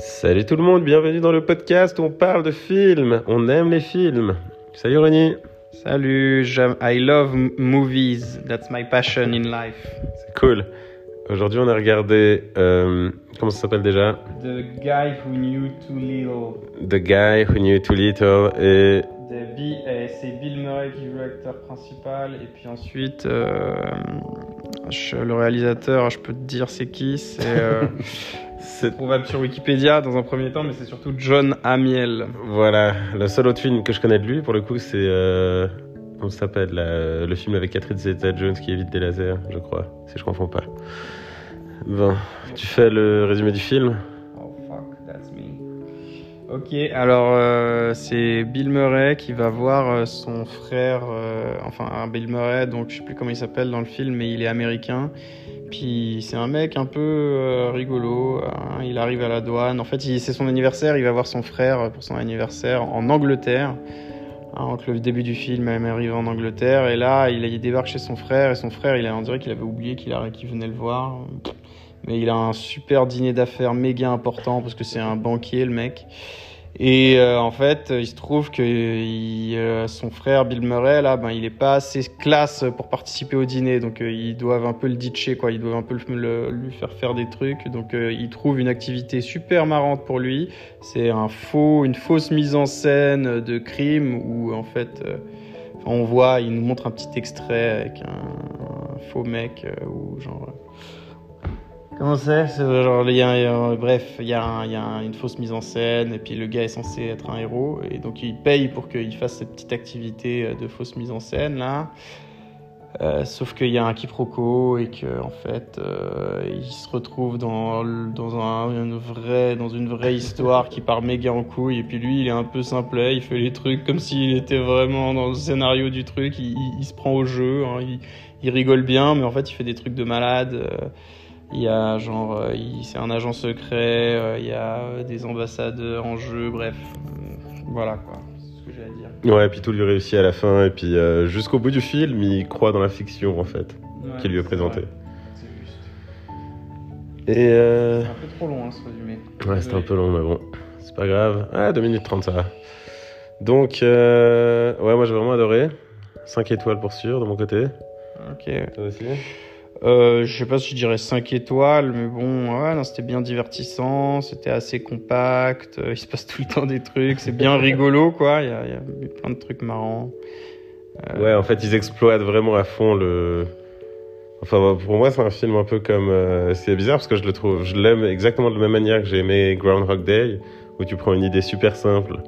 Salut tout le monde, bienvenue dans le podcast où on parle de films. On aime les films. Salut Ronnie. Salut, I love movies. That's my passion in life. C'est cool. Aujourd'hui, on a regardé. euh, comment ça s'appelle déjà? The guy who knew too little. The Guy Who Knew Too Little. Et. Euh, c'est Bill Murray qui joue l'acteur principal. Et puis ensuite, euh, je- le réalisateur, je peux te dire c'est qui. C'est euh, c'est- trouvable sur Wikipédia dans un premier temps, mais c'est surtout John Amiel. Voilà, le seul autre film que je connais de lui, pour le coup, c'est. euh, comment ça s'appelle Le film avec Catherine Zeta-Jones qui évite des lasers, je crois, si je confonds pas. Bon, tu fais le résumé du film? Oh fuck, that's me. Ok, alors euh, c'est Bill Murray qui va voir euh, son frère, enfin Bill Murray, donc je sais plus comment il s'appelle dans le film, mais il est américain. Puis c'est un mec un peu euh, rigolo. hein, il arrive à la douane. En fait, c'est son anniversaire. Il va voir son frère pour son anniversaire en Angleterre. Hein, entre le début du film, elle arrive en Angleterre et là, il, débarque chez son frère et son frère, il a, on dirait qu'il avait oublié qu'il venait le voir. Mais il a un super dîner d'affaires méga important parce que c'est un banquier le mec. Et euh, en fait, il se trouve que euh, son frère Bill Murray là, ben il est pas assez classe pour participer au dîner, donc euh, ils doivent un peu le ditcher quoi, ils doivent un peu lui faire faire des trucs. Donc il trouve une activité super marrante pour lui. C'est un faux, une fausse mise en scène de crime où en fait, on voit, il nous montre un petit extrait avec un, un faux mec ou genre. Comment c'est genre, y y a- bref, il y a, une fausse mise en scène et puis le gars est censé être un héros et donc il paye pour qu'il fasse cette petite activité euh, de fausse mise en scène là. Euh, sauf qu'il y a un quiproquo et que en fait euh, il se retrouve dans, un, une vraie, dans une vraie histoire qui part méga en couille et puis lui il est un peu simplet, il fait les trucs comme s'il était vraiment dans le scénario du truc, il, se prend au jeu, hein, il, rigole bien mais en fait il fait des trucs de malade. Il y a genre, euh, c'est un agent secret, euh, il y a euh, des ambassades en jeu, bref. Voilà quoi, c'est ce que j'ai à dire. Ouais, et puis tout lui réussit à la fin, et puis euh, jusqu'au bout du film, il croit dans la fiction en fait, qui lui est présentée. C'est juste. Et. euh, C'est un peu trop long hein, ce résumé. Ouais, c'était un peu long, mais bon, c'est pas grave. Ah, 2 minutes 30, ça va. Donc, euh, ouais, moi j'ai vraiment adoré. 5 étoiles pour sûr de mon côté. Ok. Toi aussi? Euh, je sais pas si je dirais 5 étoiles, mais bon, c'était bien divertissant, c'était assez compact, euh, il se passe tout le temps des trucs, c'est bien rigolo quoi, il y a, plein de trucs marrants. Euh, Ouais, en fait, ils exploitent vraiment à fond le. Enfin, pour moi, c'est un film un peu comme. euh, C'est bizarre parce que je le trouve. Je l'aime exactement de la même manière que j'ai aimé Groundhog Day, où tu prends une idée super simple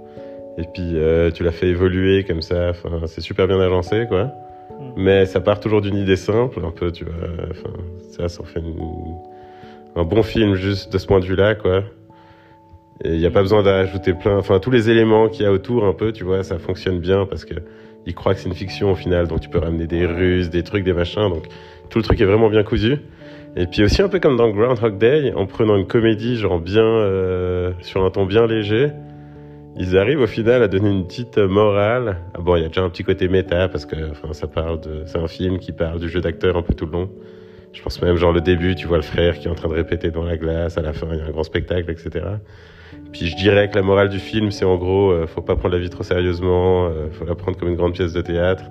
et puis tu la fais évoluer comme ça. Enfin, c'est super bien agencé, quoi. Mais ça part toujours d'une idée simple, un peu, tu vois. Enfin, ça, ça en fait une- un bon film juste de ce point de vue-là, quoi. Et il n'y a pas besoin d'ajouter plein, enfin, tous les éléments qu'il y a autour, un peu, tu vois, ça fonctionne bien parce que ils croient que c'est une fiction au final, donc tu peux ramener des ruses, des trucs, des machins, donc tout le truc est vraiment bien cousu. Et puis aussi un peu comme dans Groundhog Day, en prenant une comédie genre bien euh, sur un ton bien léger, ils arrivent au final à donner une petite morale. Ah bon, il y a déjà un petit côté méta parce que enfin ça parle de c'est un film qui parle du jeu d'acteur un peu tout le long. Je pense même genre le début, tu vois le frère qui est en train de répéter dans la glace, à la fin il y a un grand spectacle, etc. Puis je dirais que la morale du film, c'est en gros, euh, faut pas prendre la vie trop sérieusement, euh, faut la prendre comme une grande pièce de théâtre,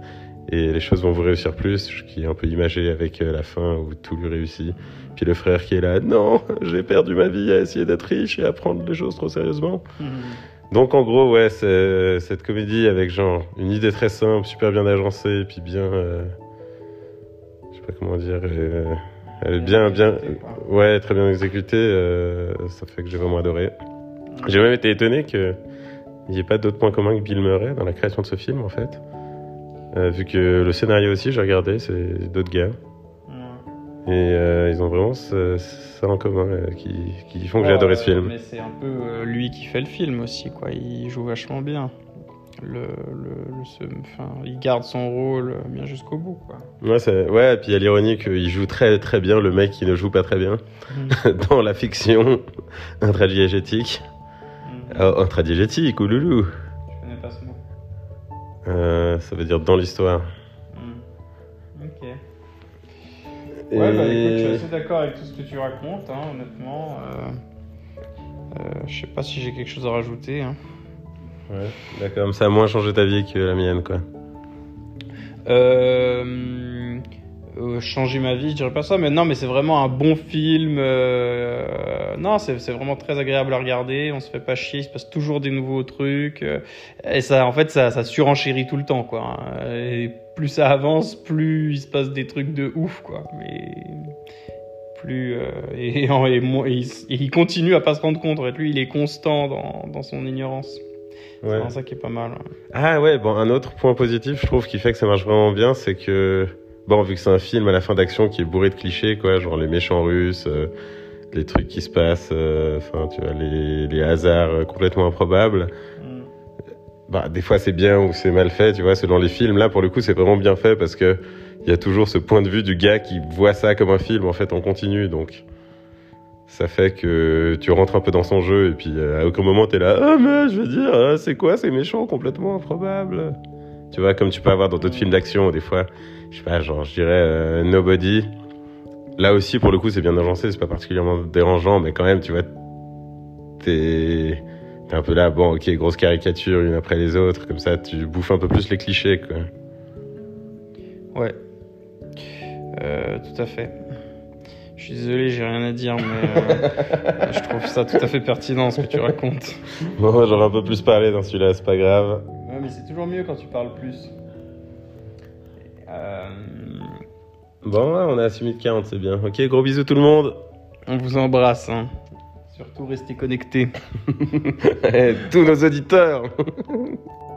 et les choses vont vous réussir plus, qui est un peu imagé avec euh, la fin où tout lui réussit. Puis le frère qui est là, non, j'ai perdu ma vie à essayer d'être riche et à prendre les choses trop sérieusement. Mhm. Donc en gros, ouais, cette comédie avec genre une idée très simple, super bien agencée, et puis bien, euh, je sais pas comment dire, euh, elle est bien, bien, ouais, très bien exécutée. euh, ça fait que j'ai vraiment adoré. J'ai même été étonné que il n'y ait pas d'autres points communs que Bill Murray dans la création de ce film en fait. Euh, vu que le scénario aussi, j'ai regardé, c'est d'autres gars. Et euh, ils ont vraiment ça en commun euh, qui, qui font que j'ai adoré ce film. Mais c'est un peu euh, lui qui fait le film aussi, quoi. Il joue vachement bien. Le, le, le- ce- enfin, il garde son rôle bien jusqu'au bout, quoi. Ouais, ouais, et puis il y a l'ironie qu'il joue très très bien le mec qui ne joue pas très bien dans la fiction intradigétique. Oh, intradigétique, ou loulou. Je connais pas ce mot. Euh, ça veut dire dans l'histoire. Hmm. Ok. Et- Ouais, bah écoute, je suis assez d'accord avec tout ce que tu racontes, hein, honnêtement. euh. Euh, je sais pas si j'ai quelque chose à rajouter. hein. Ouais, d'accord, ça a moins changé ta vie que la mienne, quoi. Euh, changer ma vie, je dirais pas ça, mais non, mais c'est vraiment un bon film. euh, non, c'est c'est vraiment très agréable à regarder. On se fait pas chier, il se passe toujours des nouveaux trucs. euh, et ça, en fait, ça, ça surenchérit tout le temps, quoi. hein. Et plus ça avance, plus il se passe des trucs de ouf, quoi. Mais plus euh, et, et, moi- et il, s- et il continue à pas se rendre compte. En fait, lui, il est constant dans, dans son ignorance. C'est Ouais. vraiment ça qui est pas mal. hein. Ah ouais, bon, un autre point positif, je trouve, qui fait que ça marche vraiment bien, c'est que, bon, vu que c'est un film à la fin d'action qui est bourré de clichés, quoi, genre les méchants russes, euh, les trucs qui se passent, euh, enfin, tu vois, les, les hasards euh, complètement improbables. Mm. Bah, des fois c'est bien ou c'est mal fait, tu vois, selon les films. Là, pour le coup, c'est vraiment bien fait parce que il y a toujours ce point de vue du gars qui voit ça comme un film, en fait, en continu, donc. Ça fait que tu rentres un peu dans son jeu et puis à aucun moment t'es là, ah mais je veux dire, c'est quoi ces méchants complètement improbables? Tu vois, comme tu peux avoir dans d'autres films d'action, des fois, je sais pas, genre je dirais euh, Nobody. Là aussi, pour le coup, c'est bien agencé, c'est pas particulièrement dérangeant, mais quand même, tu vois, t'es un peu là, bon, ok, grosse caricature une après les autres, comme ça, tu bouffes un peu plus les clichés, quoi. Ouais. Euh, tout à fait. Je suis désolé, j'ai rien à dire, mais euh, je trouve ça tout à fait pertinent ce que tu racontes. Bon, j'aurais un peu plus parlé dans celui-là, c'est pas grave. Ouais, mais c'est toujours mieux quand tu parles plus. Euh, Bon, ouais, on est à 6 minutes 40, c'est bien. Ok, gros bisous tout le monde. on vous embrasse. Hein. Surtout restez connectés. Tous nos auditeurs.